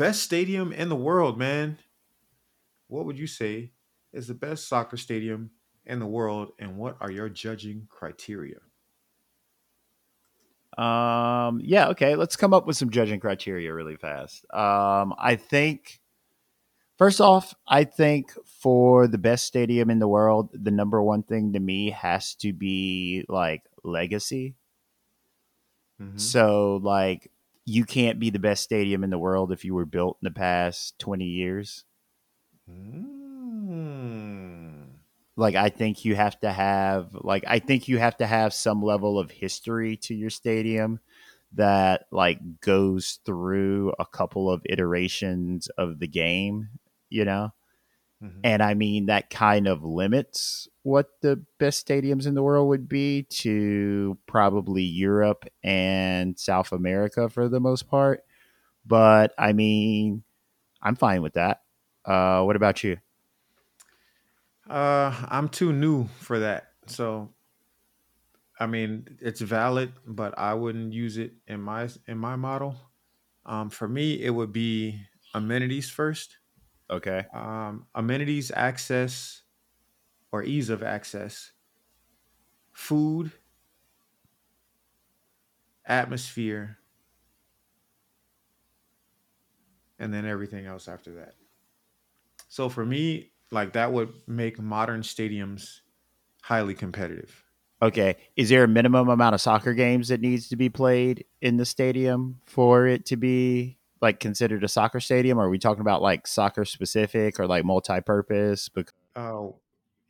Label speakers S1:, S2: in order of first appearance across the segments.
S1: Best stadium in the world, man. What would you say is the best soccer stadium in the world, and what are your judging criteria?
S2: Um, yeah, okay. Let's come up with some judging criteria really fast. Um, I think first off, I think for the best stadium in the world, the number one thing to me has to be like legacy. Mm-hmm. So, like, you can't be the best stadium in the world if you were built in the past 20 years. Mm. Like I think you have to have like I think you have to have some level of history to your stadium that like goes through a couple of iterations of the game, you know? Mm-hmm. And I mean, that kind of limits what the best stadiums in the world would be to probably Europe and South America for the most part. But I mean, I'm fine with that. Uh, what about you?
S1: Uh, I'm too new for that. So, I mean, it's valid, but I wouldn't use it in my in my model. Um, for me, it would be amenities first.
S2: Okay.
S1: Um, amenities, access, or ease of access, food, atmosphere, and then everything else after that. So for me, like that would make modern stadiums highly competitive.
S2: Okay. Is there a minimum amount of soccer games that needs to be played in the stadium for it to be like considered a soccer stadium? Or are we talking about like soccer specific or like multi-purpose?
S1: Because oh,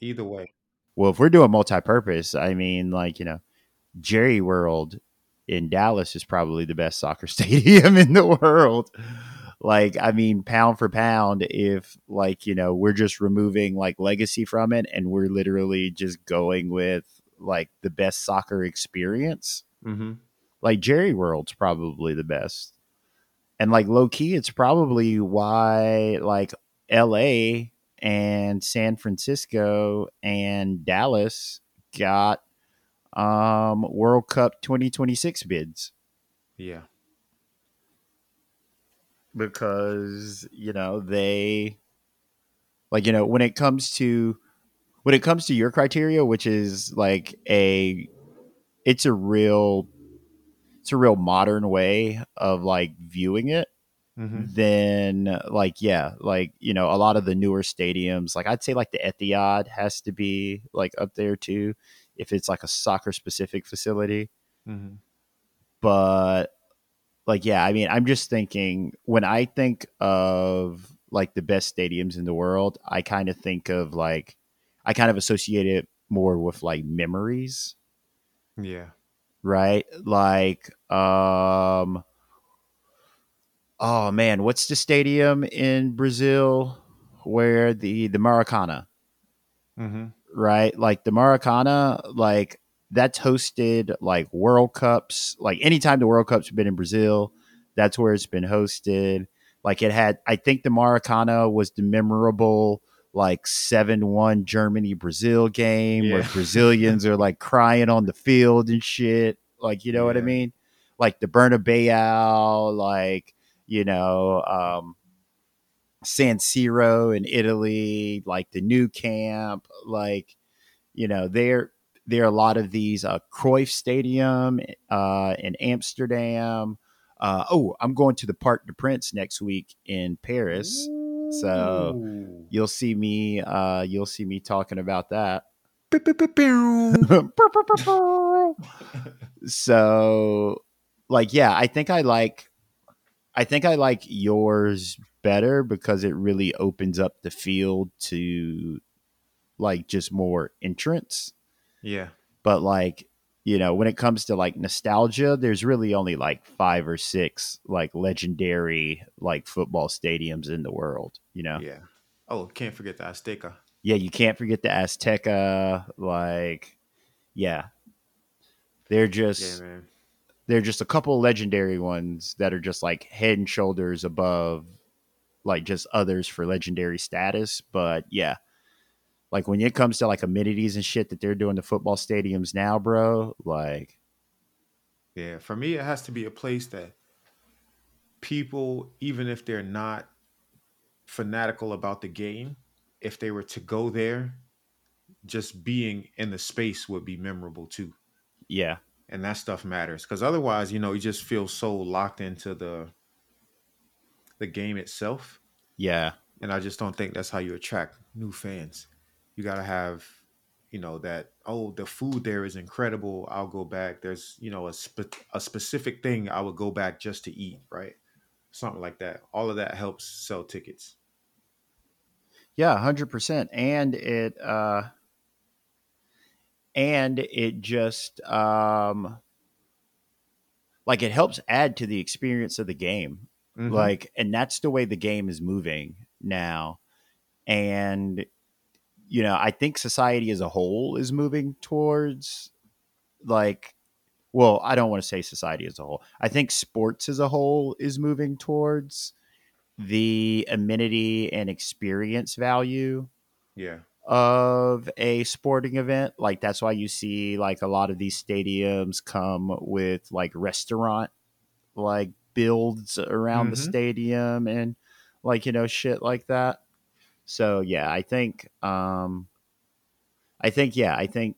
S1: either way.
S2: Well, if we're doing multi-purpose, I mean, like you know, Jerry World in Dallas is probably the best soccer stadium in the world. Like, I mean, pound for pound, if like you know, we're just removing like legacy from it, and we're literally just going with like the best soccer experience. Mm-hmm. Like Jerry World's probably the best and like low key, it's probably why like L.A. and San Francisco and Dallas got um World Cup 2026 bids.
S1: Yeah.
S2: Because, you know, they like you know, when it comes to when it comes to your criteria, which is like a it's a real it's a real modern way of like viewing it mm-hmm. then like yeah like you know a lot of the newer stadiums like i'd say like the etihad has to be like up there too if it's like a soccer specific facility mm-hmm. but like yeah i mean i'm just thinking when i think of like the best stadiums in the world i kind of think of like i kind of associate it more with like memories
S1: yeah
S2: right? Like, um, oh man, what's the stadium in Brazil where the the Maracana, mm-hmm. right? Like the Maracana, like that's hosted like World Cups. Like anytime the World Cups have been in Brazil, that's where it's been hosted. Like it had, I think the Maracana was the memorable like 7-1 Germany Brazil game yeah. where Brazilians are like crying on the field and shit. Like, you know yeah. what I mean? Like the Bernabeu, like, you know, um, San Siro in Italy, like the Nou Camp, like, you know, there there are a lot of these uh Cruyff Stadium uh in Amsterdam. Uh, oh, I'm going to the Parc des Princes next week in Paris. So you'll see me uh, you'll see me talking about that. so like yeah, I think I like I think I like yours better because it really opens up the field to like just more entrance.
S1: Yeah.
S2: But like you know, when it comes to like nostalgia, there's really only like five or six like legendary like football stadiums in the world, you know?
S1: Yeah. Oh, can't forget the Azteca.
S2: Yeah, you can't forget the Azteca. Like, yeah. They're just
S1: Yeah,
S2: they're just a couple legendary ones that are just like head and shoulders above like just others for legendary status. But yeah, like when it comes to like amenities and shit that they're doing to football stadiums now, bro, like
S1: Yeah, for me, it has to be a place that people, even if they're not fanatical about the game, if they were to go there, just being in the space would be memorable too.
S2: yeah,
S1: And that stuff matters because otherwise, you know, you just feel so locked into the the game itself.
S2: yeah,
S1: And I just don't think that's how you attract new fans. You got to have, you know, that, oh, the food there is incredible. I'll go back. There's, you know, a, spe- a specific thing I would go back just to eat, right? Something like that. All of that helps sell tickets.
S2: yeah, hundred percent. And it uh and it just um like it helps add to the experience of the game.
S1: Mhm.
S2: like and that's the way the game is moving now and you know i think society as a whole is moving towards like well i don't want to say society as a whole i think sports as a whole is moving towards the amenity and experience value
S1: yeah.
S2: of a sporting event like that's why you see like a lot of these stadiums come with like restaurant like builds around the
S1: Mhm.
S2: stadium and like you know shit like that so yeah i think um i think yeah i think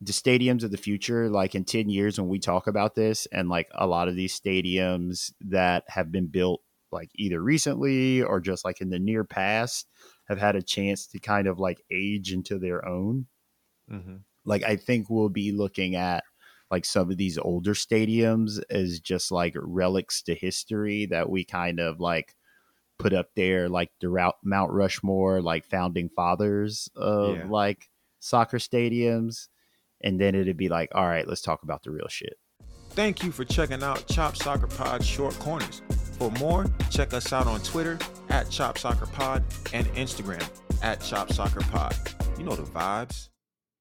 S2: the stadiums of the future like in 10 years when we talk about this and like a lot of these stadiums that have been built like either recently or just like in the near past have had a chance to kind of like age into their own.
S1: Hmm
S2: like I think we'll be looking at like some of these older stadiums as just like relics to history that we kind of like put up there like throughout Mount Rushmore, like founding fathers of
S1: Yeah.
S2: like soccer stadiums. And then it'd be like, all right, let's talk about the real shit.
S1: Thank you for checking out Chop Soccer Pod Short Corners. For more, check us out on Twitter at Chop Soccer Pod and Instagram at Chop Soccer Pod. You know the vibes.